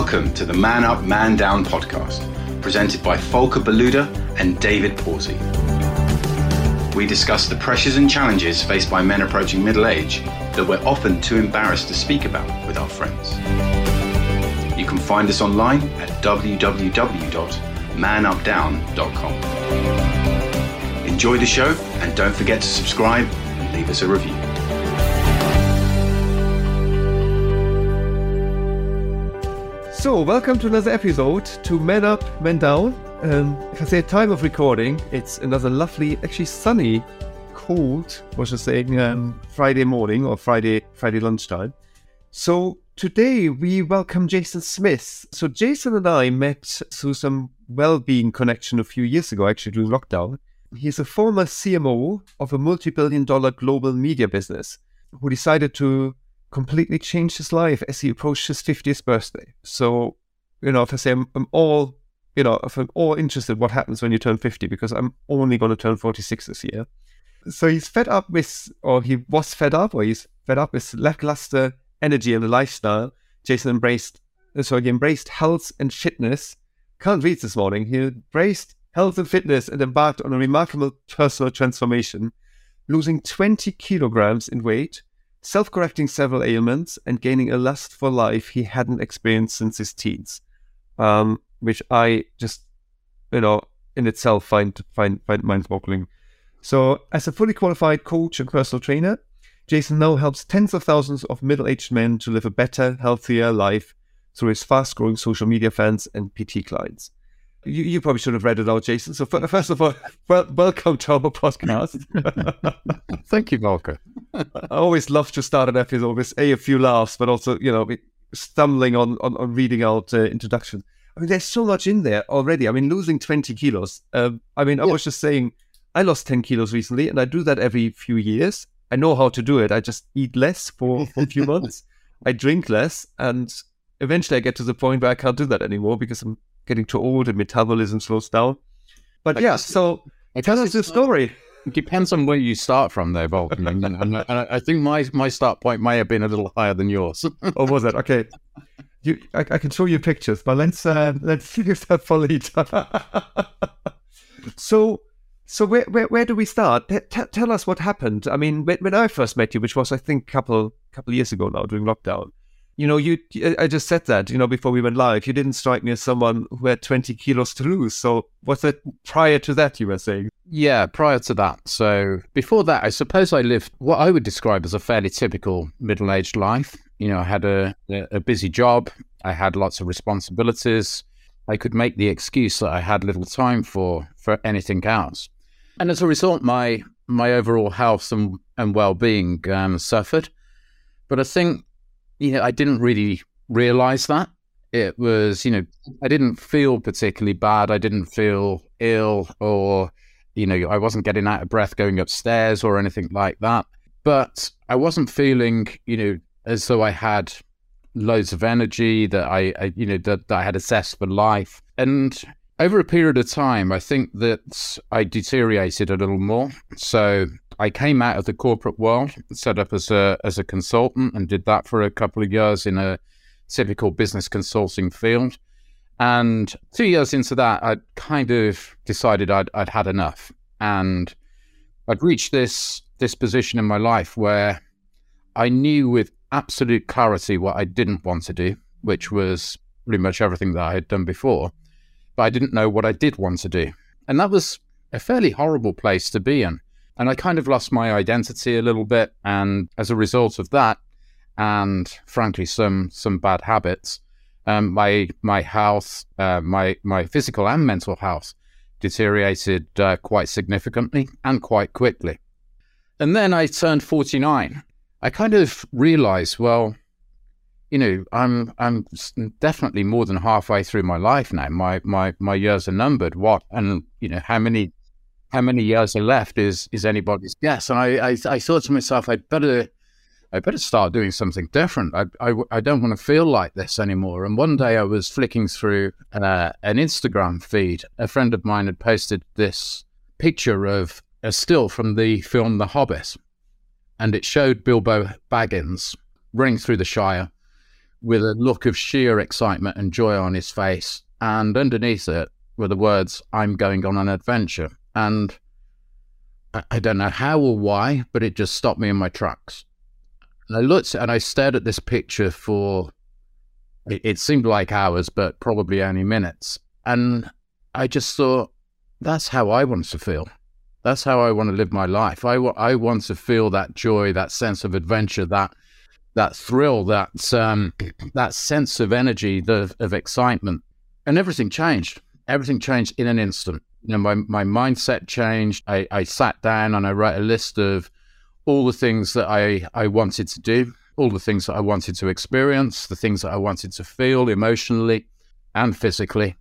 Welcome to the Man Up, Man Down podcast, presented by Volker Beluda and David Pawsey. We discuss the pressures and challenges faced by men approaching middle age that we're often too embarrassed to speak about with our friends. You can find us online at www.manupdown.com. Enjoy the show and don't forget to subscribe and leave us a review. So, welcome to another episode to Man Up, Man Down. Um, if I say time of recording, it's another lovely, actually sunny, cold, What was I saying, um, Friday morning or Friday Friday lunchtime. So today we welcome Jason Smith. So Jason and I met through some well-being connection a few years ago, actually during lockdown. He's a former CMO of a multi-billion-dollar global media business who decided to completely changed his life as he approached his 50th birthday. So, you know, if I say I'm, I'm all, you know, if I'm all interested what happens when you turn 50, because I'm only going to turn 46 this year. So he's fed up with, or he was fed up, or he's fed up with lackluster energy and lifestyle. Jason embraced, uh, so he embraced health and fitness. Can't read this morning. He embraced health and fitness and embarked on a remarkable personal transformation, losing 20 kilograms in weight self correcting several ailments and gaining a lust for life he hadn't experienced since his teens, um, which I just, you know, in itself find find find mind boggling. So, as a fully qualified coach and personal trainer, Jason now helps tens of thousands of middle aged men to live a better, healthier life through his fast growing social media fans and PT clients. You, you, probably should have read it all, Jason. So, first of all, well, welcome to our podcast. Thank you, Volker. I always love to start an episode with a, a few laughs, but also, you know, stumbling on, on, on reading out uh, introduction. I mean, there's so much in there already. I mean, losing 20 kilos. Um, I mean, I yeah. was just saying, I lost 10 kilos recently, and I do that every few years. I know how to do it. I just eat less for, for a few months. I drink less, and eventually I get to the point where I can't do that anymore because I'm getting too old and metabolism slows down. But I yeah, so tell us the story. It depends on where you start from, though, Volker. and, and, I think my my start point may have been a little higher than yours. or was it? Okay. You, I, I, can show you pictures, but let's uh, let's figure that for later. so, so where, where where do we start? T- tell us what happened. I mean, when, when I first met you, which was I think a couple couple years ago now during lockdown, you know, you I just said that, you know, before we went live, you didn't strike me as someone who had 20 kilos to lose. So was it prior to that you were saying? Yeah, prior to that. So before that, I suppose I lived what I would describe as a fairly typical middle-aged life. You know, I had a, a busy job. I had lots of responsibilities. I could make the excuse that I had little time for for anything else. And as a result, my my overall health and, and well-being um, suffered. But I think you know, I didn't really realize that. It was, you know, I didn't feel particularly bad. I didn't feel ill or, you know, I wasn't getting out of breath going upstairs or anything like that. But I wasn't feeling, you know, as though I had loads of energy that I, I you know, that, that I had assessed for life. And over a period of time, I think that I deteriorated a little more. So I came out of the corporate world, set up as a as a consultant, and did that for a couple of years in a typical business consulting field. And two years into that, I kind of decided I'd, I'd had enough, and I'd reached this this position in my life where I knew with absolute clarity what I didn't want to do, which was pretty much everything that I had done before, but I didn't know what I did want to do, and that was a fairly horrible place to be in and I kind of lost my identity a little bit. And as a result of that, and frankly, some some bad habits, um, my my health, uh, my my physical and mental health deteriorated uh, quite significantly and quite quickly. And then I turned 49. I kind of realized, well, you know, I'm I'm definitely more than halfway through my life now. My my my years are numbered. What and you know how many how many years are left is is anybody's guess. And I, I, I thought to myself, I'd better I better start doing something different. I, I, I, don't want to feel like this anymore. And one day I was flicking through uh, an Instagram feed. A friend of mine had posted this picture of a still from the film The Hobbit. And it showed Bilbo Baggins running through the Shire with a look of sheer excitement and joy on his face. And underneath it were the words, I'm going on an adventure. And I, don't know how or why, but it just stopped me in my tracks. And I looked and I stared at this picture for, it, it seemed like hours, but probably only minutes. And I just thought, that's how I want to feel. That's how I want to live my life. I, I want to feel that joy, that sense of adventure, that that thrill, that um, that sense of energy, the, of excitement, and everything changed. Everything changed in an instant. You know, my my mindset changed. I, I sat down and I wrote a list of all the things that I I wanted to do, all the things that I wanted to experience, the things that I wanted to feel emotionally and physically,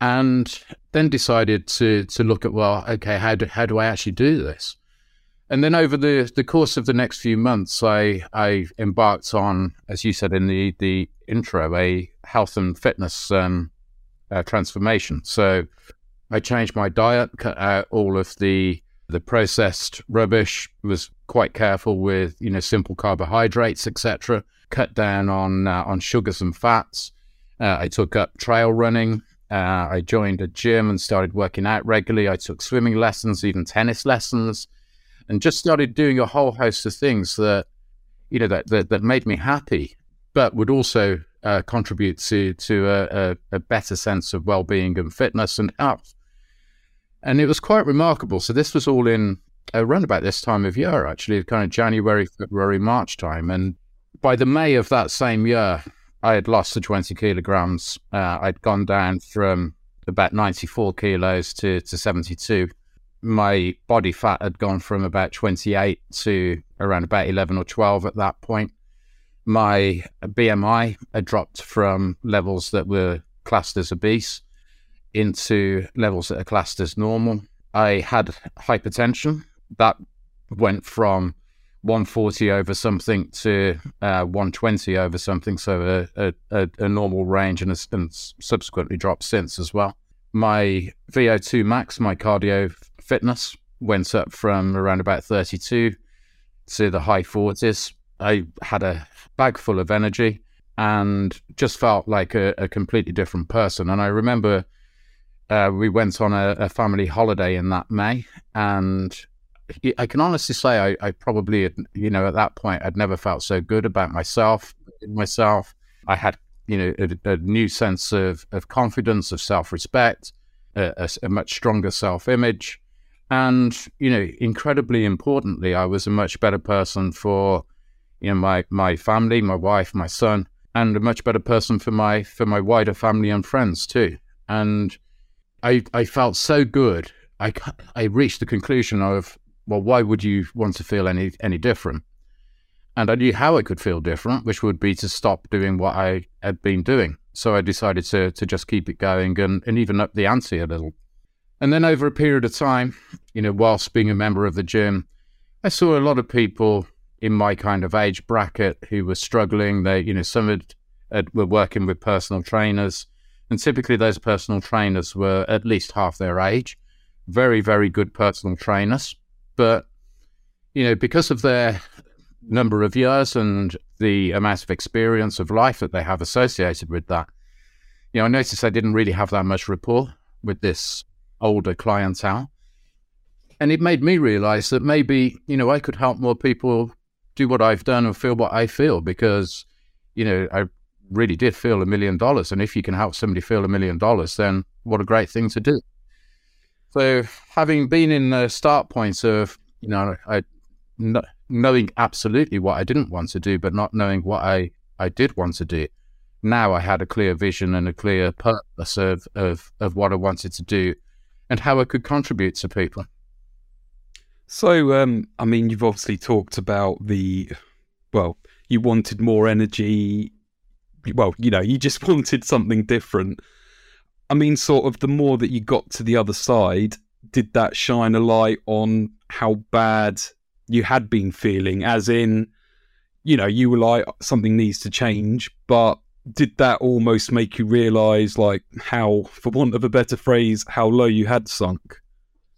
and then decided to to look at well, okay, how do how do I actually do this? And then over the, the course of the next few months, I I embarked on, as you said in the the intro, a health and fitness um, uh, transformation. So I changed my diet, cut out all of the the processed rubbish, was quite careful with you know simple carbohydrates, etc. Cut down on uh, on sugars and fats. Uh, I took up trail running. Uh, I joined a gym and started working out regularly. I took swimming lessons, even tennis lessons, and just started doing a whole host of things that you know that that, that made me happy, but would also uh, contribute to to a, a, a better sense of well being and fitness and health. And it was quite remarkable. So this was all in around about this time of year, actually, kind of January, February, March time, and by the May of that same year, I had lost the 20 kilograms. Uh, I'd gone down from about 94 kilos to, to 72. My body fat had gone from about 28 to around about 11 or 12 at that point. My BMI had dropped from levels that were classed as obese into levels that are classed as normal. I had hypertension. That went from 140 over something to uh, 120 over something, so a, a, a normal range, and, has, subsequently dropped since as well. My VO2 max, my cardio fitness, went up from around about 32 to the high 40s. I had a bag full of energy and just felt like a, a completely different person. And I remember uh, we went on a, a family holiday in that May, and I can honestly say I, I, probably, you know, at that point, I'd never felt so good about myself. Myself, I had, you know, a, a new sense of of confidence, of self respect, a, a, much stronger self image, and you know, incredibly importantly, I was a much better person for, you know, my my family, my wife, my son, and a much better person for my for my wider family and friends too. And I I felt so good. I I reached the conclusion of well, why would you want to feel any any different? And I knew how I could feel different, which would be to stop doing what I had been doing. So I decided to to just keep it going and, and even up the ante a little. And then over a period of time, you know, whilst being a member of the gym, I saw a lot of people in my kind of age bracket who were struggling. They, you know, some had, had were working with personal trainers, and typically those personal trainers were at least half their age. Very, very good personal trainers but you know, because of their number of years and the amount of experience of life that they have associated with that, you know, I noticed I didn't really have that much rapport with this older clientele. And it made me realize that maybe, you know, I could help more people do what I've done and feel what I feel because, you know, I really did feel a million dollars. And if you can help somebody feel a million dollars, then what a great thing to do. So, having been in the start point of, you know, I knowing absolutely what I didn't want to do, but not knowing what I, I did want to do, now I had a clear vision and a clear purpose of, of, of what I wanted to do and how I could contribute to people. So, um, I mean, you've obviously talked about the, well, you wanted more energy. Well, you know, you just wanted something different. I mean, sort of the more that you got to the other side, did that shine a light on how bad you had been feeling? As in, you know, you were like, something needs to change, but did that almost make you realize, like, how, for want of a better phrase, how low you had sunk?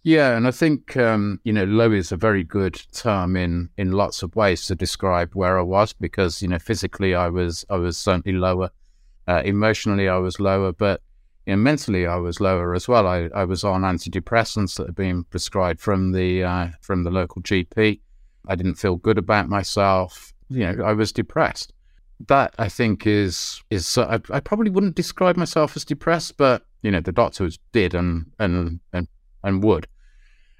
Yeah, and I think um, you know low is a very good term in in lots of ways to describe where I was because you know physically I was I was certainly lower, uh, emotionally I was lower, but you know, mentally I was lower as well. I, I was on antidepressants that had been prescribed from the uh, from the local GP. I didn't feel good about myself. You know, I was depressed. That I think is is uh, I, I probably wouldn't describe myself as depressed, but you know the doctors did and and and, and would.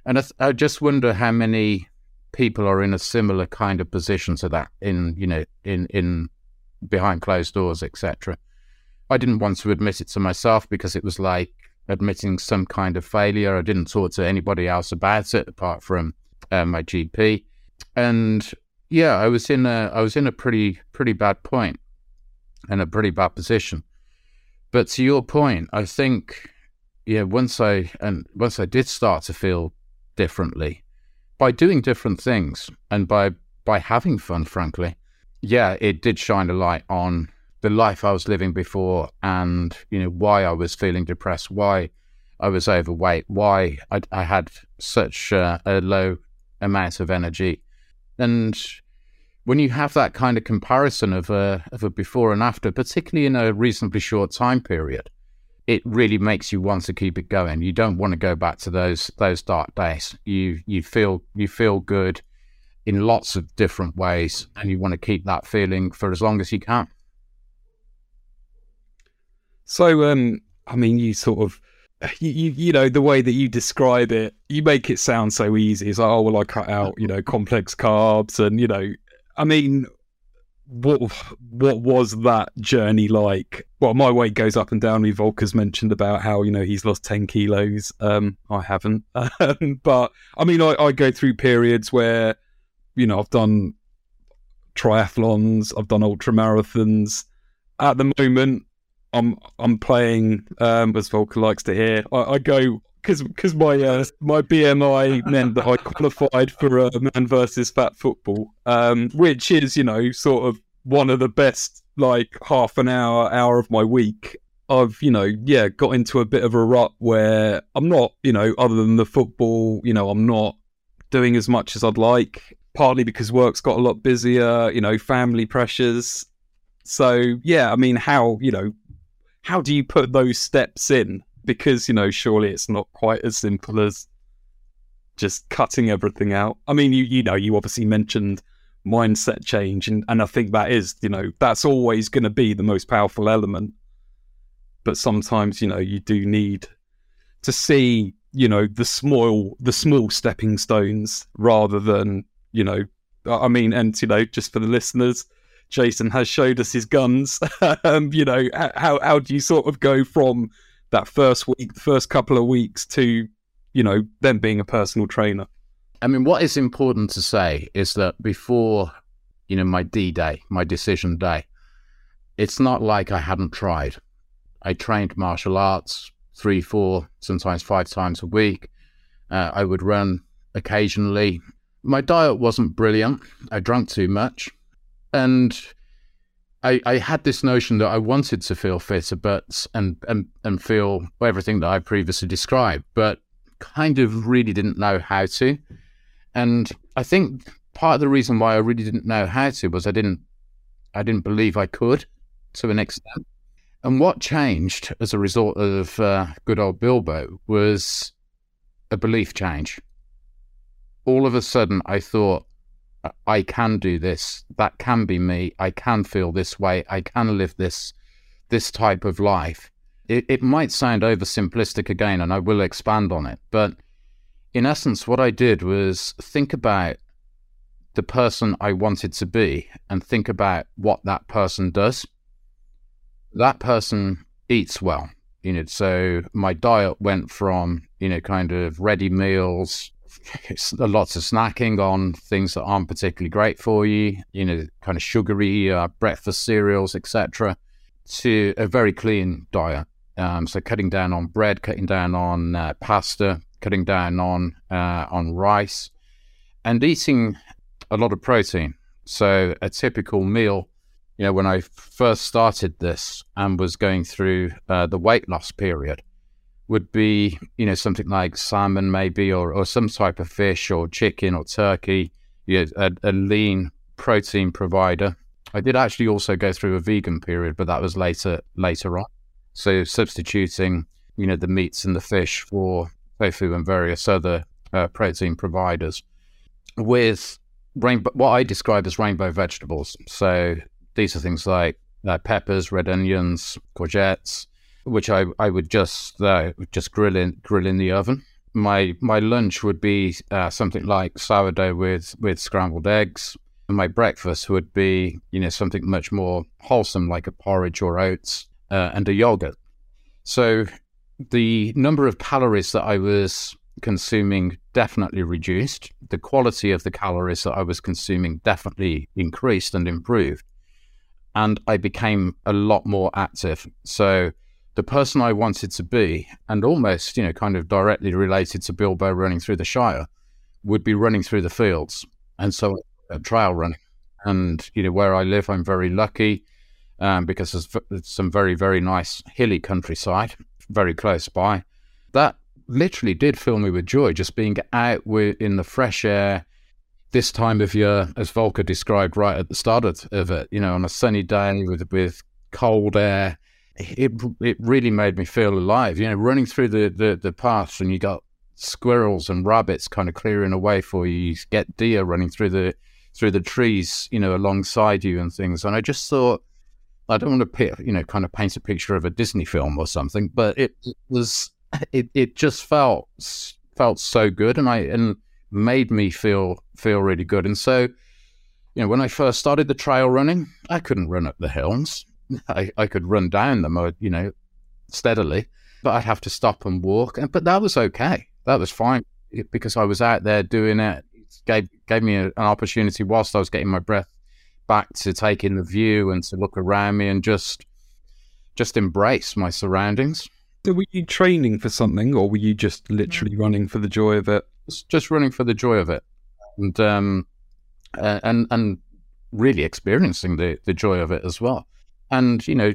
And I, th- I just wonder how many people are in a similar kind of position to that in you know in in behind closed doors, etc. I didn't want to admit it to myself because it was like admitting some kind of failure. I didn't talk to anybody else about it apart from uh, my GP, and yeah, I was in a I was in a pretty pretty bad point and a pretty bad position. But to your point, I think yeah, once I and once I did start to feel differently. By doing different things and by by having fun frankly yeah it did shine a light on the life i was living before and you know why i was feeling depressed why i was overweight why i, I had such uh, a low amount of energy. And when you have that kind of comparison of a of a before and after particularly in a reasonably short time period it really makes you want to keep it going. You don't want to go back to those those dark days. You you feel you feel good in lots of different ways, and you want to keep that feeling for as long as you can. So, um, I mean, you sort of, you, you, you know, the way that you describe it, you make it sound so easy. It's like, oh, well, I cut out, you know, complex carbs, and you know, I mean, what what was that journey like? Well, my weight goes up and down. We Volker's mentioned about how you know he's lost ten kilos. Um, I haven't, um, but I mean, I, I go through periods where you know I've done triathlons, I've done ultra marathons. At the moment, I'm I'm playing, um, as Volker likes to hear. I, I go because because my uh, my BMI meant that I qualified for a man versus fat football, um, which is you know sort of one of the best like half an hour hour of my week. I've you know yeah got into a bit of a rut where I'm not you know other than the football you know I'm not doing as much as I'd like. Partly because work's got a lot busier, you know, family pressures. So yeah, I mean, how you know, how do you put those steps in? Because you know surely it's not quite as simple as just cutting everything out. I mean, you you know, you obviously mentioned mindset change, and and I think that is you know that's always going to be the most powerful element. But sometimes you know you do need to see you know the small the small stepping stones rather than you know I mean, and you know, just for the listeners, Jason has showed us his guns. um, you know, how how do you sort of go from that first week, the first couple of weeks to, you know, them being a personal trainer? I mean, what is important to say is that before, you know, my D day, my decision day, it's not like I hadn't tried. I trained martial arts three, four, sometimes five times a week. Uh, I would run occasionally. My diet wasn't brilliant. I drank too much. And I, I had this notion that I wanted to feel fitter, but and and and feel everything that I previously described, but kind of really didn't know how to. And I think part of the reason why I really didn't know how to was I didn't I didn't believe I could to an extent. And what changed as a result of uh, good old Bilbo was a belief change. All of a sudden, I thought, I can do this. That can be me. I can feel this way. I can live this this type of life. It, it might sound oversimplistic again, and I will expand on it. But in essence, what I did was think about the person I wanted to be and think about what that person does. That person eats well. You know, so my diet went from, you know, kind of ready meals, lots of snacking on things that aren't particularly great for you, you know, kind of sugary uh, breakfast cereals, etc., to a very clean diet. Um, so cutting down on bread, cutting down on uh, pasta, cutting down on uh, on rice, and eating a lot of protein. So a typical meal, you know, when I first started this and was going through uh, the weight loss period, would be, you know, something like salmon maybe, or, or some type of fish or chicken or turkey, you know, a, a lean protein provider. I did actually also go through a vegan period, but that was later later on. So substituting, you know, the meats and the fish for tofu and various other uh, protein providers with rainbow, what I describe as rainbow vegetables. So these are things like uh, peppers, red onions, courgettes, which I, I would just uh, just grill in grill in the oven. My my lunch would be uh, something like sourdough with with scrambled eggs. And my breakfast would be you know something much more wholesome like a porridge or oats uh, and a yogurt. So the number of calories that I was consuming definitely reduced. The quality of the calories that I was consuming definitely increased and improved. And I became a lot more active. So the person I wanted to be, and almost, you know, kind of directly related to Bilbo running through the Shire, would be running through the fields. And so uh, trail running. And, you know, where I live, I'm very lucky um, because there's some very, very nice hilly countryside very close by. That literally did fill me with joy, just being out with, in the fresh air this time of year, as Volker described right at the start of it, you know, on a sunny day with, with cold air it it really made me feel alive. You know, running through the the, the paths and you got squirrels and rabbits kind of clearing away for you. You get deer running through the through the trees, you know, alongside you and things. And I just thought, I don't want to, pit, you know, kind of paint a picture of a Disney film or something, but it, it was, it it just felt felt so good, and I and made me feel feel really good. And so, you know, when I first started the trail running, I couldn't run up the hills. I, I could run down them, or, you know, steadily, but I'd have to stop and walk. And, but that was okay. That was fine because I was out there doing it. it gave, gave me a, an opportunity whilst I was getting my breath back to take in the view and to look around me and just, just embrace my surroundings. So were you training for something or were you just literally running for the joy of it? Just running for the joy of it. And, um, and, and really experiencing the, the joy of it as well. And you know,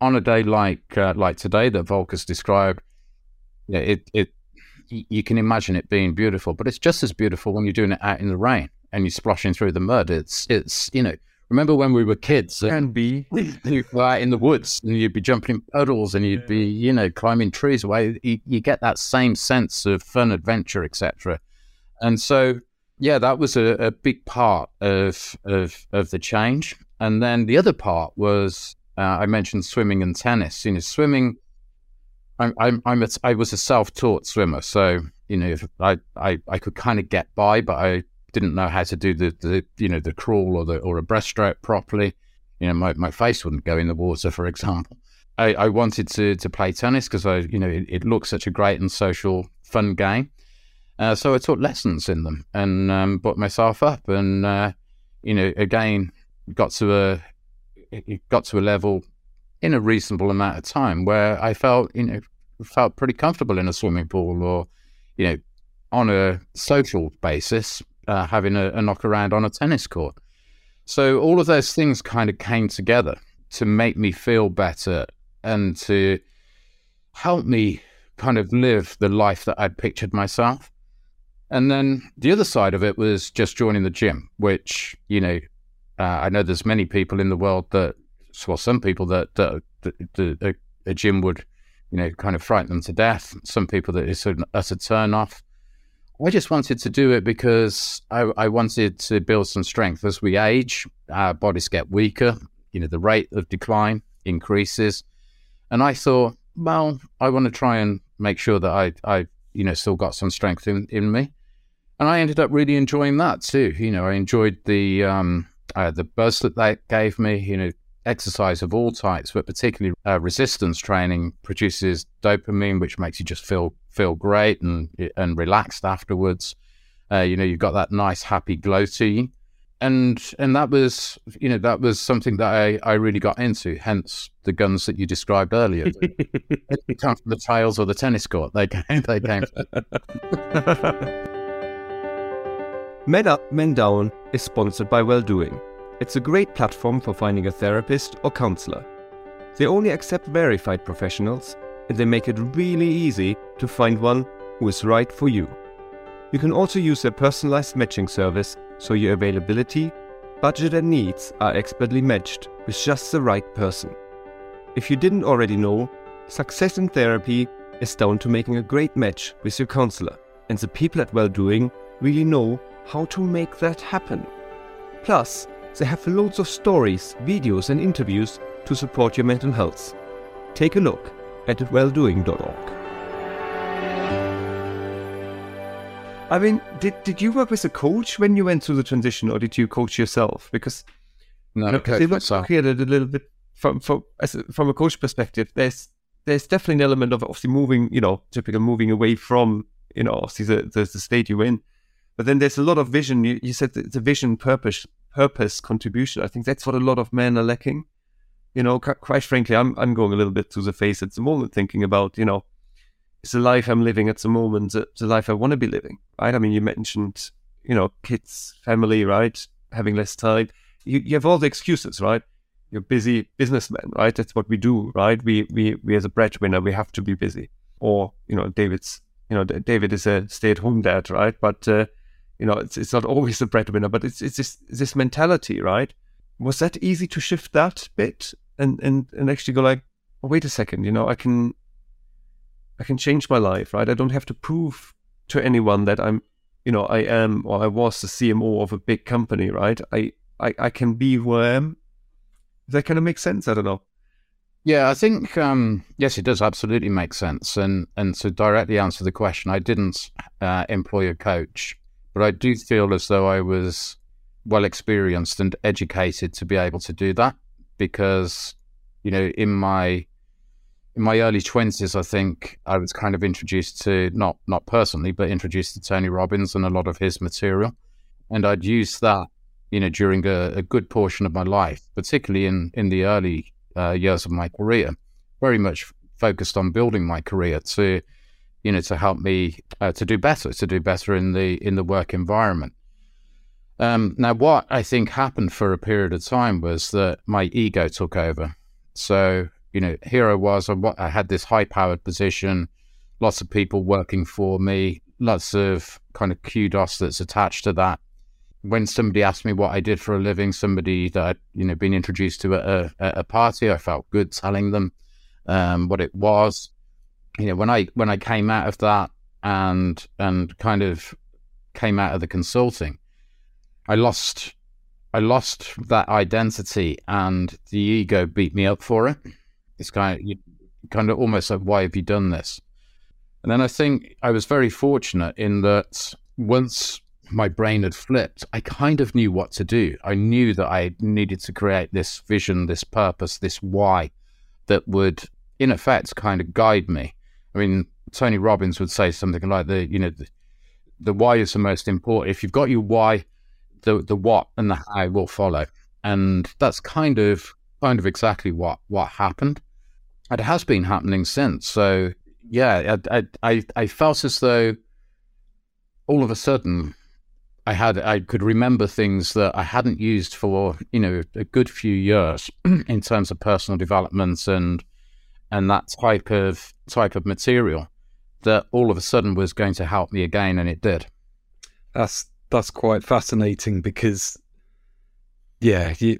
on a day like uh, like today that Volker's described, yeah, it it you can imagine it being beautiful, but it's just as beautiful when you're doing it out in the rain and you're splashing through the mud. It's it's you know. Remember when we were kids? Can be. You go out in the woods and you'd be jumping in puddles and you'd be, you know, climbing trees away. You, you get that same sense of fun, adventure, etc. And so, yeah, that was a, a big part of, of of the change. And then the other part was uh, I mentioned swimming and tennis. You know, swimming. I'm I'm, I'm a, I was a self-taught swimmer, so you know I I, I could kind of get by, but I didn't know how to do the, the you know the crawl or the or a breaststroke properly. You know, my, my face wouldn't go in the water, for example. I, I wanted to to play tennis because I you know it, it looks such a great and social fun game. Uh, so I taught lessons in them and um, brought myself up, and uh, you know again got to a it got to a level in a reasonable amount of time where I felt you know felt pretty comfortable in a swimming pool or you know on a social basis uh, having a, a knock around on a tennis court. So all of those things kind of came together to make me feel better and to help me kind of live the life that I'd pictured myself. And then the other side of it was just joining the gym, which, you know, uh, I know there's many people in the world that, well, some people that, that, that, a, a, gym would, you know, kind of frighten them to death. Some people that it's an utter turn off. I just wanted to do it because I, I wanted to build some strength. As we age, our bodies get weaker. You know, the rate of decline increases, and I thought, well, I want to try and make sure that I, I, you know, still got some strength in, in me. And I ended up really enjoying that too. You know, I enjoyed the um, uh, the buzz that they gave me, you know, exercise of all types, but particularly uh, resistance training produces dopamine, which makes you just feel feel great and and relaxed afterwards. Uh, you know, you've got that nice happy glow to you, and and that was you know that was something that I, I really got into. Hence the guns that you described earlier. they come from the trails or the tennis court. They came. They came. Man Up, Man Down is sponsored by Welldoing. It's a great platform for finding a therapist or counselor. They only accept verified professionals, and they make it really easy to find one who is right for you. You can also use their personalized matching service so your availability, budget, and needs are expertly matched with just the right person. If you didn't already know, success in therapy is down to making a great match with your counselor, and the people at Welldoing really know how to make that happen. Plus, they have loads of stories, videos, and interviews to support your mental health. Take a look at welldoing.org. I mean, did, did you work with a coach when you went through the transition, or did you coach yourself? Because No, you know, look myself. here a little bit from from as a, from a coach perspective. There's there's definitely an element of obviously moving, you know, typical moving away from you know obviously the, the, the state you're in, but then there's a lot of vision. You, you said the, vision, purpose, purpose, contribution. I think that's what a lot of men are lacking. You know, quite frankly, I'm I'm going a little bit to the face at the moment, thinking about you know, it's the life I'm living at the moment, the, the life I want to be living, right? I mean, you mentioned you know, kids, family, right? Having less time. You, you have all the excuses, right? You're busy businessman, right? That's what we do, right? We we we as a breadwinner, we have to be busy. Or you know, David's, you know, David is a stay-at-home dad, right? But uh, you know, it's it's not always a breadwinner, but it's it's this this mentality, right? Was that easy to shift that bit and and and actually go like, oh, wait a second, you know, I can I can change my life, right? I don't have to prove to anyone that I'm you know, I am or I was the CMO of a big company, right? I, I, I can be who I am. Does that kind of make sense? I don't know. Yeah, I think um, yes, it does absolutely make sense. And and to directly answer the question, I didn't uh, employ a coach, but I do feel as though I was well experienced and educated to be able to do that because you know in my in my early twenties, I think I was kind of introduced to not not personally, but introduced to Tony Robbins and a lot of his material, and I'd used that you know during a, a good portion of my life, particularly in in the early uh, years of my career, very much focused on building my career to, you know, to help me uh, to do better, to do better in the in the work environment. Um, now, what I think happened for a period of time was that my ego took over. So, you know, here I was, I, had this high-powered position, lots of people working for me, lots of kind of kudos that's attached to that when somebody asked me what I did for a living, somebody that I'd you know been introduced to at a, at a party, I felt good telling them um, what it was. You know, when I when I came out of that and and kind of came out of the consulting, I lost I lost that identity, and the ego beat me up for it. It's kind of kind of almost like, why have you done this? And then I think I was very fortunate in that once my brain had flipped, I kind of knew what to do. I knew that I needed to create this vision, this purpose, this why that would, in effect, kind of guide me. I mean, Tony Robbins would say something like the, you know, the, the why is the most important. If you've got your why, the the what and the how will follow. And that's kind of kind of exactly what what happened. It has been happening since. So yeah, I I I felt as though all of a sudden I had I could remember things that I hadn't used for you know a good few years in terms of personal development and and that type of type of material that all of a sudden was going to help me again, and it did. That's that's quite fascinating because, yeah, you,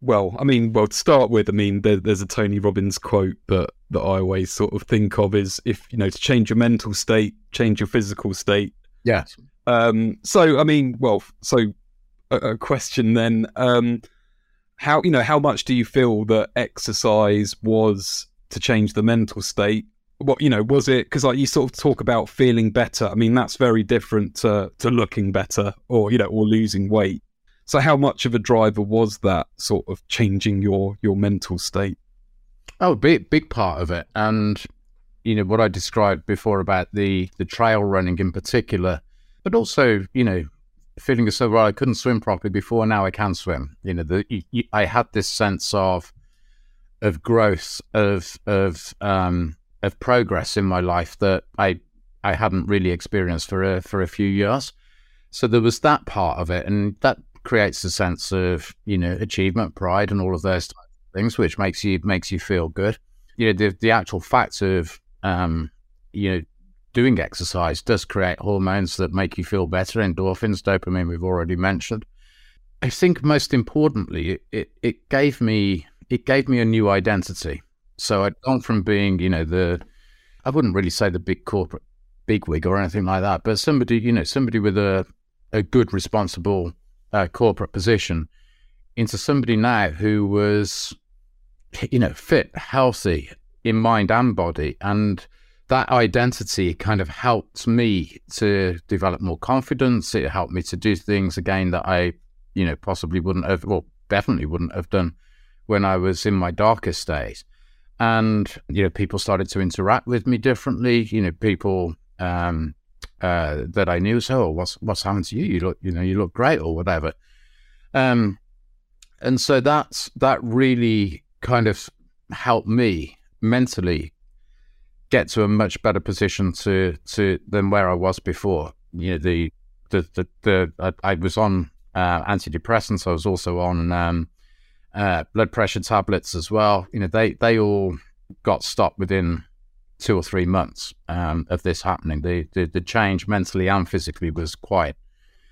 well, I mean, well, to start with, I mean, there, there's a Tony Robbins quote that that I always sort of think of is if you know to change your mental state, change your physical state. Yes. Um, so, I mean, well, so a, a question then: um, how you know how much do you feel that exercise was to change the mental state? What you know was it because like you sort of talk about feeling better. I mean, that's very different to to looking better or you know or losing weight. So, how much of a driver was that sort of changing your your mental state? Oh, big big part of it, and you know what I described before about the the trail running in particular, but also you know feeling as though well I couldn't swim properly before now I can swim. You know, the you, you, I had this sense of of growth of of um of progress in my life that I I hadn't really experienced for a for a few years. So there was that part of it, and that creates a sense of you know achievement, pride, and all of those things, which makes you makes you feel good. you know, the the actual fact of um, you know doing exercise does create hormones that make you feel better. Endorphins, dopamine, we've already mentioned. I think most importantly, it, it, it gave me it gave me a new identity. So I'd gone from being, you know, the I wouldn't really say the big corporate bigwig or anything like that, but somebody, you know, somebody with a a good, responsible uh, corporate position into somebody now who was, you know, fit, healthy in mind and body, and that identity kind of helped me to develop more confidence. It helped me to do things again that I, you know, possibly wouldn't have, well, definitely wouldn't have done when I was in my darkest days. And, you know, people started to interact with me differently. You know, people um, uh, that I knew say, "Oh, what's what's happened to you? You look, you know, you look great, or whatever." Um, and so that's that really kind of helped me mentally get to a much better position to to than where I was before. You know, the the the, the I, I was on uh, antidepressants. I was also on um, uh, blood pressure tablets as well. You know, they they all got stopped within two or three months um, of this happening. The, the, the change mentally and physically was quite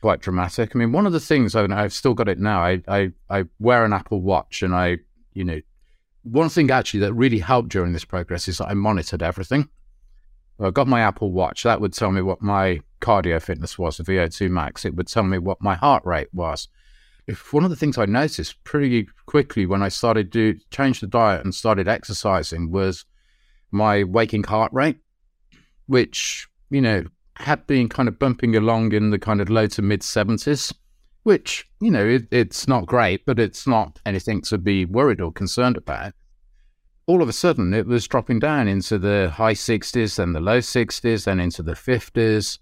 quite dramatic. I mean, one of the things I, I've still got it now. I, I I wear an Apple Watch, and I you know one thing actually that really helped during this progress is that I monitored everything. I got my Apple Watch. That would tell me what my cardio fitness was, the VO2 max. It would tell me what my heart rate was. If one of the things I noticed pretty quickly when I started to change the diet and started exercising was my waking heart rate, which, you know, had been kind of bumping along in the kind of low to mid 70s, which, you know, it, it's not great, but it's not anything to be worried or concerned about. All of a sudden, it was dropping down into the high 60s, then the low 60s, then into the 50s.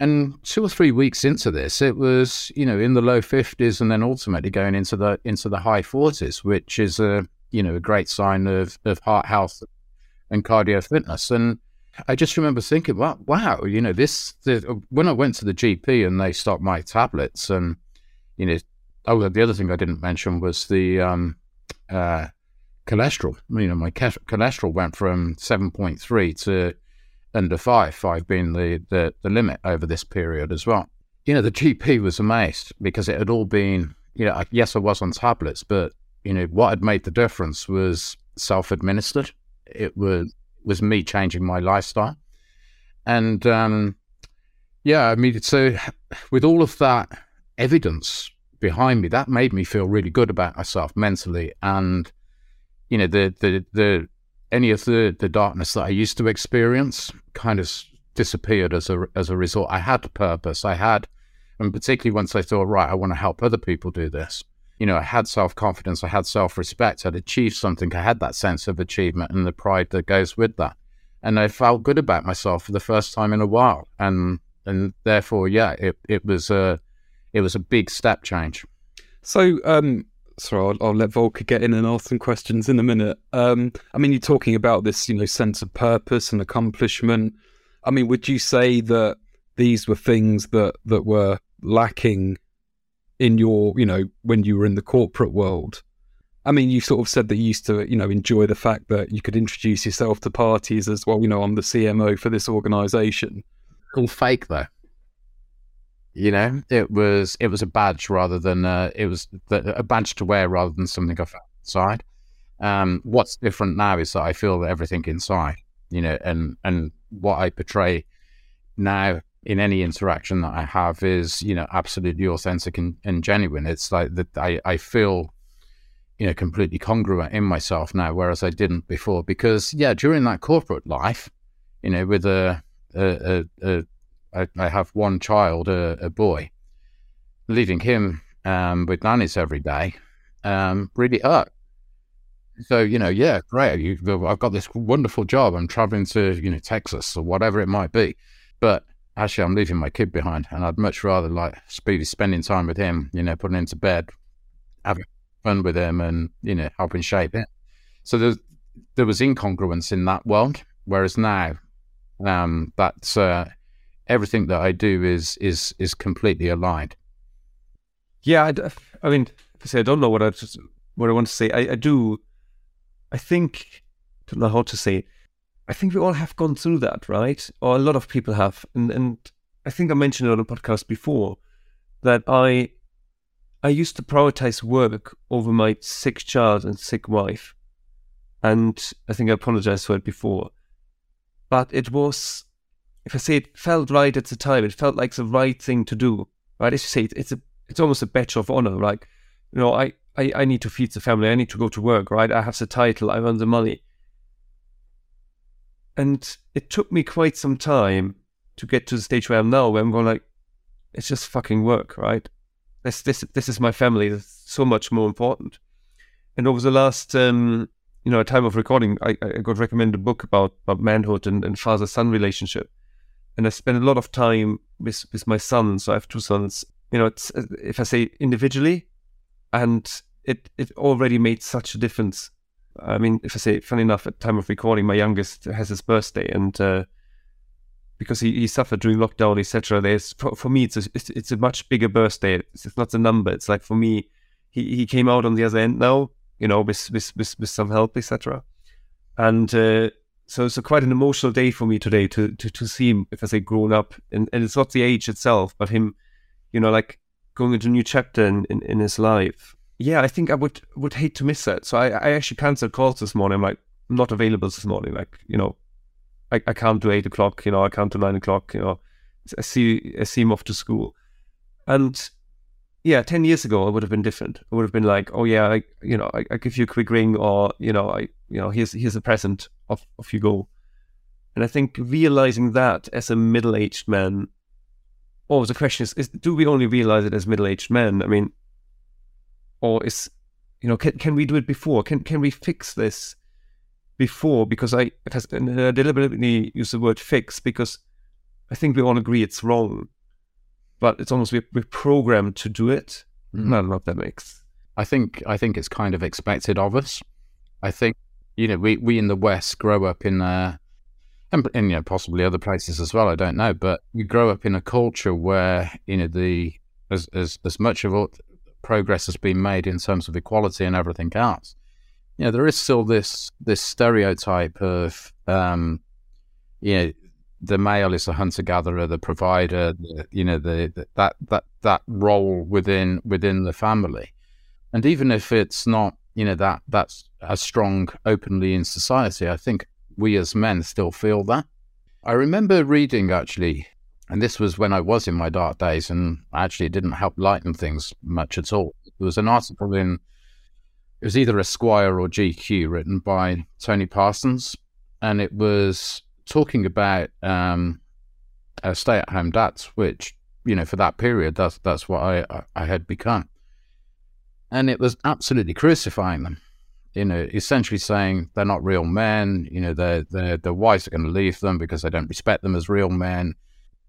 And two or three weeks into this, it was, you know, in the low 50s and then ultimately going into the into the high 40s, which is a, you know, a great sign of, of heart health and cardio fitness. And I just remember thinking, wow, wow, you know, this, when I went to the GP and they stopped my tablets and, you know, oh, the other thing I didn't mention was the um, uh, cholesterol. You know, my cholesterol went from 7.3 to under five, five being the, the, the limit over this period as well. You know, the GP was amazed because it had all been, you know, yes, I was on tablets, but, you know, what had made the difference was self administered it was was me changing my lifestyle, and um, yeah, I mean, so with all of that evidence behind me, that made me feel really good about myself mentally, and you know, the the the any of the the darkness that I used to experience kind of disappeared as a as a result. I had purpose. I had, and particularly once I thought, right, I want to help other people do this you know, I had self confidence, I had self respect, I'd achieved something, I had that sense of achievement and the pride that goes with that. And I felt good about myself for the first time in a while. And and therefore, yeah, it, it was a it was a big step change. So, um, sorry, I'll, I'll, let Volker get in and ask some questions in a minute. Um, I mean, you're talking about this, you know, sense of purpose and accomplishment. I mean, would you say that these were things that that were lacking in your, you know, when you were in the corporate world? I mean, you sort of said that you used to, you know, enjoy the fact that you could introduce yourself to parties as well. You know, I'm the CMO for this organization. All fake though. You know, it was it was a badge rather than uh, it was the, a badge to wear rather than something I felt inside. Um, what's different now is that I feel everything inside. You know, and and what I portray now in any interaction that I have is, you know, absolutely authentic and, and genuine. It's like that I, I feel, you know, completely congruent in myself now, whereas I didn't before. Because yeah, during that corporate life, you know, with a, a, a, a I, I have one child, a, a boy, leaving him um, with nannies every day, um, really hurt. So you know, yeah, great. You, I've got this wonderful job. I'm traveling to you know Texas or whatever it might be, but actually, I'm leaving my kid behind, and I'd much rather like be spending time with him, you know, putting him to bed, having fun with him, and you know, helping shape it. So there, there was incongruence in that world, whereas now, um, that's uh, everything that I do is is is completely aligned. Yeah, I, I mean, I say I don't know what I just, what I want to say. I, I do. I think don't know how to say. I think we all have gone through that, right? Or a lot of people have, and and I think I mentioned it on a podcast before that I I used to prioritize work over my sick child and sick wife, and I think I apologized for it before, but it was, if I say it felt right at the time, it felt like the right thing to do, right? As you say, it's a it's almost a badge of honor, like you know I I, I need to feed the family. I need to go to work, right? I have the title. I earn the money. And it took me quite some time to get to the stage where I'm now, where I'm going like, it's just fucking work, right? This this this is my family. It's so much more important. And over the last um, you know time of recording, I, I got recommended a book about, about manhood and, and father son relationship. And I spend a lot of time with with my son. So I have two sons. You know, it's if I say individually, and it it already made such a difference. I mean, if I say, funny enough, at time of recording, my youngest has his birthday, and uh, because he, he suffered during lockdown, etc. There's for, for, me, it's a, it's, it's a much bigger birthday. It's, it's, not the number. It's like for me, he, he came out on the other end now, you know, with with with, with some help, etc. And uh, so it's quite an emotional day for me today to to to see him, if I say, grown up, and and it's not the age itself, but him, you know, like going into a new chapter in, in, in his life. Yeah, I think I would would hate to miss that. So I, I actually cancelled calls this morning. I'm like, I'm not available this morning. Like, you know, I, I can't do eight o'clock, you know, I can't do nine o'clock, you know. I see I see him off to school. And yeah, ten years ago it would have been different. It would have been like, oh yeah, I you know, I, I give you a quick ring or, you know, I you know, here's here's a present, off off you go. And I think realizing that as a middle aged man oh, the question is, is do we only realize it as middle-aged men? I mean, or is, you know, can, can we do it before? Can can we fix this before? Because I, it has, and I deliberately use the word fix because I think we all agree it's wrong, but it's almost we're, we're programmed to do it. Mm. I don't know if that makes. I think I think it's kind of expected of us. I think you know we we in the West grow up in a and, and you know possibly other places as well. I don't know, but you grow up in a culture where you know the as as as much of progress has been made in terms of equality and everything else. You know, there is still this this stereotype of um, you know the male is the hunter gatherer, the provider, the, you know the, the that that that role within within the family, and even if it's not you know that that's as strong openly in society, I think we as men still feel that. I remember reading actually, and this was when I was in my dark days, and actually it didn't help lighten things much at all. There was an article in, it was either Esquire or GQ written by Tony Parsons, and it was talking about um, stay at home dads, which, you know, for that period, that's, that's what I, I had become. And it was absolutely crucifying them you know, essentially saying they're not real men. You know, their their their wives are going to leave them because they don't respect them as real men.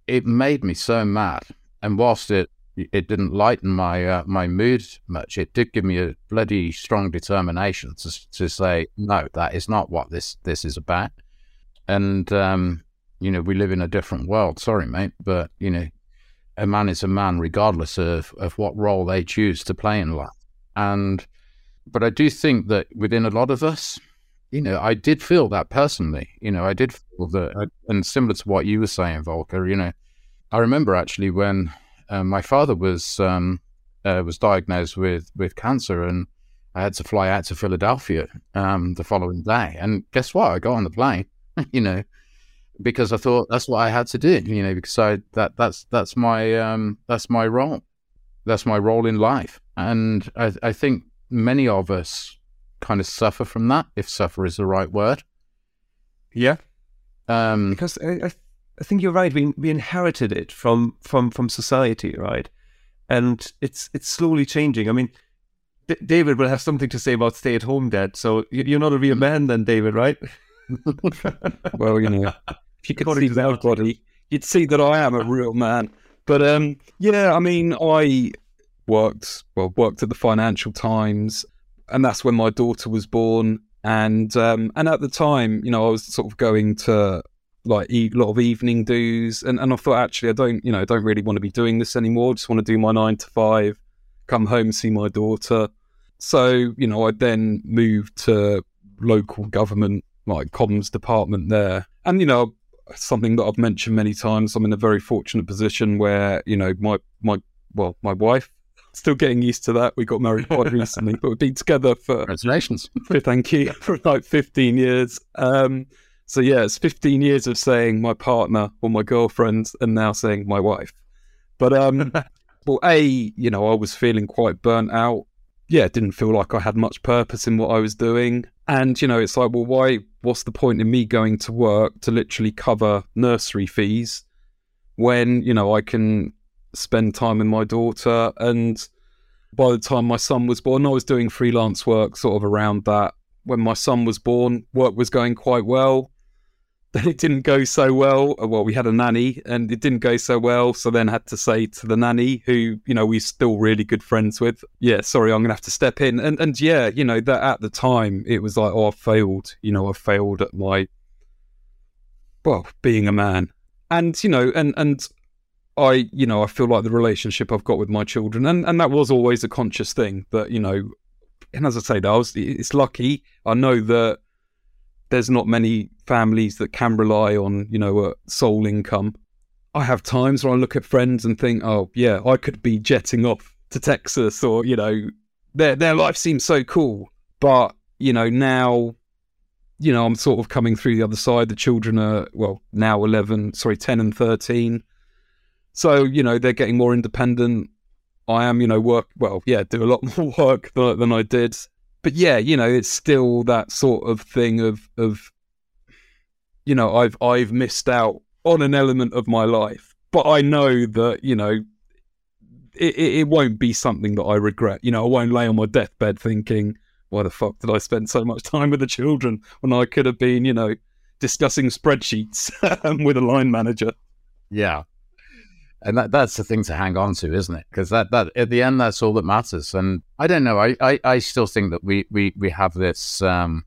It made me so mad. And whilst it it didn't lighten my uh, my mood much, it did give me a bloody strong determination to to say no, that is not what this this is about. And um, you know, we live in a different world. Sorry, mate, but you know, a man is a man regardless of of what role they choose to play in life. And but I do think that within a lot of us, you know, I did feel that personally. You know, I did feel that, and similar to what you were saying, Volker. You know, I remember actually when uh, my father was um, uh, was diagnosed with with cancer, and I had to fly out to Philadelphia um, the following day. And guess what? I got on the plane. you know, because I thought that's what I had to do. You know, because I that that's that's my um, that's my role. That's my role in life, and I, I think many of us kind of suffer from that, if suffer is the right word. Yeah. Um, because I, I, think you're right. We we inherited it from from from society, right? And it's it's slowly changing. I mean, D- David will have something to say about stay-at-home dad. So you're not a real man, then, David, right? well, you know, if you could see my body, you'd see that I am a real man. But um, yeah, I mean, I worked well worked at the Financial Times, and that's when my daughter was born. And um, and at the time, you know, I was sort of going to like a lot of evening dues, and, and I thought actually I don't you know I don't really want to be doing this anymore. I just want to do my nine to five, come home see my daughter. So you know I then moved to local government like comms department there. And you know, something that I've mentioned many times, I'm in a very fortunate position where you know my my well my wife still getting used to that. We got married quite recently, but we've been together for Congratulations. thank you for like 15 years. Um, so yeah, it's 15 years of saying my partner or my girlfriend, and now saying my wife. But um, well, a you know I was feeling quite burnt out. Yeah, didn't feel like I had much purpose in what I was doing, and you know it's like, well, why? What's the point in me going to work to literally cover nursery fees when you know I can spend time with my daughter and by the time my son was born, I was doing freelance work sort of around that. When my son was born, work was going quite well. Then it didn't go so well. Uh, Well, we had a nanny and it didn't go so well. So then had to say to the nanny, who, you know, we're still really good friends with, yeah, sorry, I'm going to have to step in. And, and yeah, you know, that at the time, it was like, oh, I failed. You know, I failed at my, well, being a man. And, you know, and, and, I, you know, I feel like the relationship I've got with my children, and, and that was always a conscious thing. But you know, and as I say, I was, it's lucky. I know that there's not many families that can rely on, you know, a sole income. I have times where I look at friends and think, oh yeah, I could be jetting off to Texas, or you know, their their life seems so cool. But you know, now, you know, I'm sort of coming through the other side. The children are well now eleven, sorry, ten and thirteen. So, you know, they're getting more independent. I am, you know, work, well, yeah, do a lot more work than, than I did. But yeah, you know, it's still that sort of thing of, of, you know, I've, I've missed out on an element of my life, but I know that, you know, it, it, it won't be something that I regret. You know, I won't lay on my deathbed thinking, why the fuck did I spend so much time with the children when I could have been, you know, discussing spreadsheets with a line manager? Yeah. And that, that's the thing to hang on to, isn't it? Because that, that at the end, that's all that matters. And I don't know. I, I, I still think that we, we, we have this um,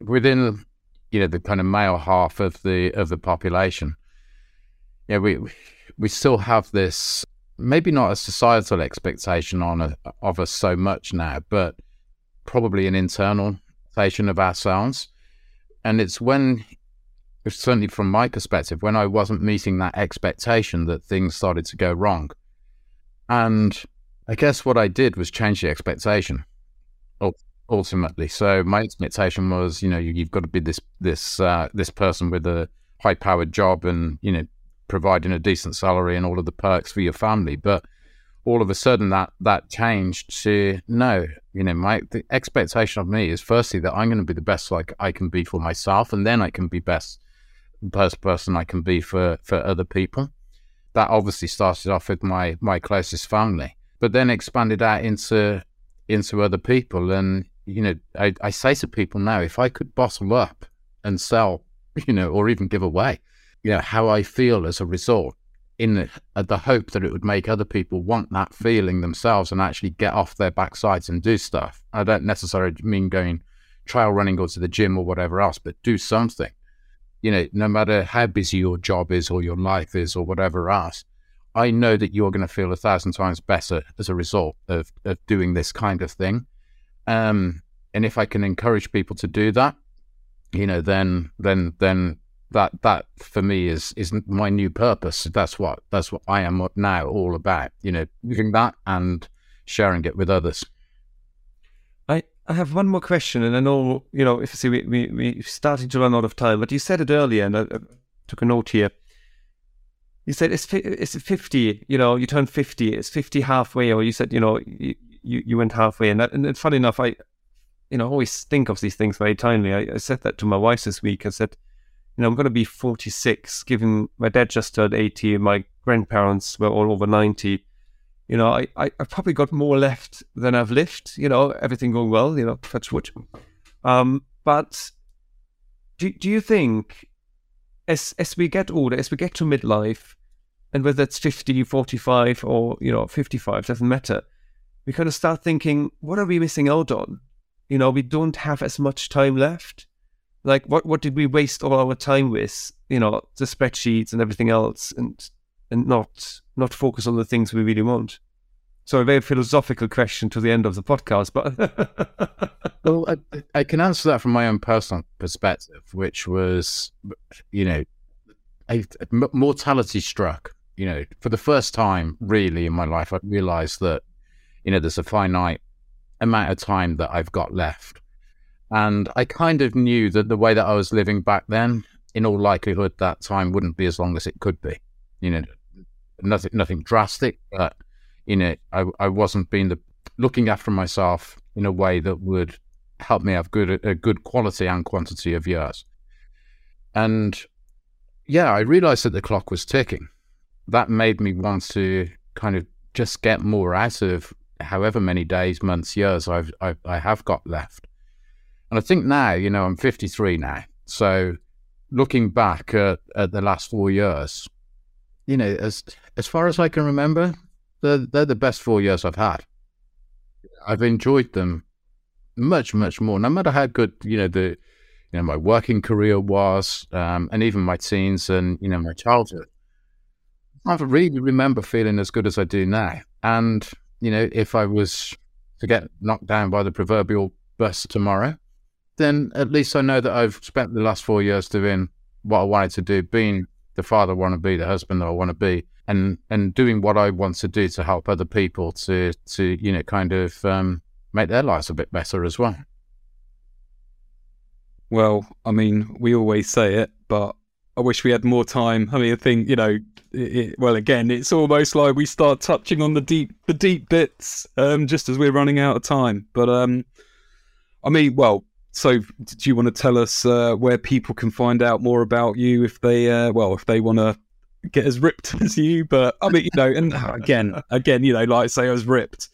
within, you know, the kind of male half of the of the population. Yeah, we we still have this maybe not a societal expectation on a, of us so much now, but probably an internal expectation of ourselves. And it's when certainly from my perspective, when I wasn't meeting that expectation that things started to go wrong. And I guess what I did was change the expectation ultimately. So my expectation was, you know, you, have got to be this this uh, this person with a high powered job and you know providing a decent salary and all of the perks for your family. But all of a sudden that that changed to no, you know, my the expectation of me is firstly that I'm going to be the best like I can be for myself, and then I can be best best person I can be for for other people. That obviously started off with my my closest family, but then expanded out into into other people. And you know, I, I say to people now, if I could bottle up and sell, you know, or even give away, you know, how I feel as a result, in the, uh, the hope that it would make other people want that feeling themselves and actually get off their backsides and do stuff. I don't necessarily mean going trail running or to the gym or whatever else, but do something you know, no matter how busy your job is or your life is or whatever else, I know that you're going to feel a thousand times better as a result of, of doing this kind of thing. Um, and if I can encourage people to do that, you know, then then then that that for me is is my new purpose. That's what that's what I am now all about. You know, doing that and sharing it with others. I, have one more question, and I know, you know, if see, we, we, we're starting to run out of time, but you said it earlier, and I, I took a note here. You said it's, it's 50, you know, you turn 50, it's 50 halfway, or you said, you know, you, you, you went halfway. And, that, and funny enough, I, you know, always think of these things very timely. I, I said that to my wife this week. I said, you know, I'm going to be 46, given my dad just turned 80, my grandparents were all over 90 you know, I, I, I probably got more left than I've lived, you know, everything going well, you know, touch wood. Um, but do, do you think as, as we get older, as we get to midlife, and whether it's 50, 45, or, you know, 55, doesn't matter, we kind of start thinking, what are we missing out on? You know, we don't have as much time left. Like, what, what did we waste all our time with? You know, the spreadsheets and everything else, and and not not focus on the things we really want. So a very philosophical question to the end of the podcast, but well, I, I, can answer that from my own personal perspective, which was, you know, mortality struck. You know, for the first time, really in my life, I realised that, you know, there's a finite amount of time that I've got left, and I kind of knew that the way that I was living back then, in all likelihood, that time wouldn't be as long as it could be. You know, nothing, nothing drastic, but you know, I, I wasn't being the looking after myself in a way that would help me have good a good quality and quantity of years. And yeah, I realized that the clock was ticking. That made me want to kind of just get more out of however many days, months, years I've, I've I have got left. And I think now, you know, I'm 53 now. So looking back at, at the last four years, you know, as as far as I can remember, they're, they're the best four years I've had. I've enjoyed them much, much more. No matter how good, you know, the you know my working career was, um, and even my teens and you know my childhood. I really remember feeling as good as I do now. And you know, if I was to get knocked down by the proverbial bus tomorrow, then at least I know that I've spent the last four years doing what I wanted to do, being the father I want to be, the husband that I want to be, and and doing what I want to do to help other people to to you know kind of um, make their lives a bit better as well. Well, I mean, we always say it, but I wish we had more time. I mean, I think you know, it, it, well, again, it's almost like we start touching on the deep, the deep bits, um, just as we're running out of time. But um, I mean, well, so do you want to tell us uh, where people can find out more about you if they, uh, well, if they want to get as ripped as you? But I mean, you know, and again, again, you know, like I say, I was ripped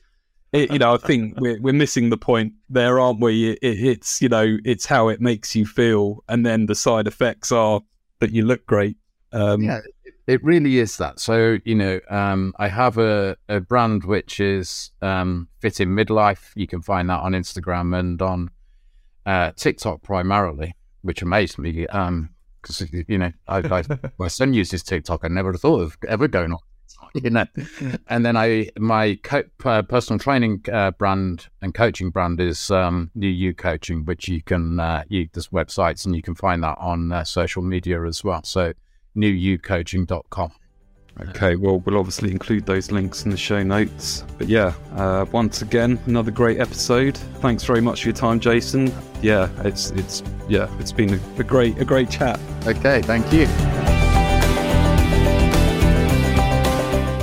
it, you know, I think we're we're missing the point there, aren't we? It, it's you know, it's how it makes you feel, and then the side effects are that you look great. Um, yeah, it, it really is that. So you know, um, I have a, a brand which is um, fit in midlife. You can find that on Instagram and on uh, TikTok primarily, which amazed me. because um, you know, I, I, my son uses TikTok. I never thought of ever going on you know. and then I my co- uh, personal training uh, brand and coaching brand is um, New You Coaching, which you can uh, you, there's websites and you can find that on uh, social media as well. So newyoucoaching.com. Okay, well, we'll obviously include those links in the show notes. But yeah, uh, once again, another great episode. Thanks very much for your time, Jason. Yeah, it's it's yeah, it's been a, a great a great chat. Okay, thank you.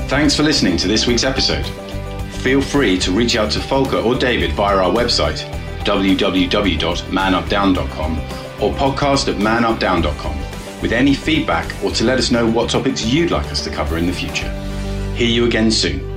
Thanks for listening to this week's episode. Feel free to reach out to Volker or David via our website, www.manupdown.com or podcast at manupdown.com with any feedback or to let us know what topics you'd like us to cover in the future. Hear you again soon.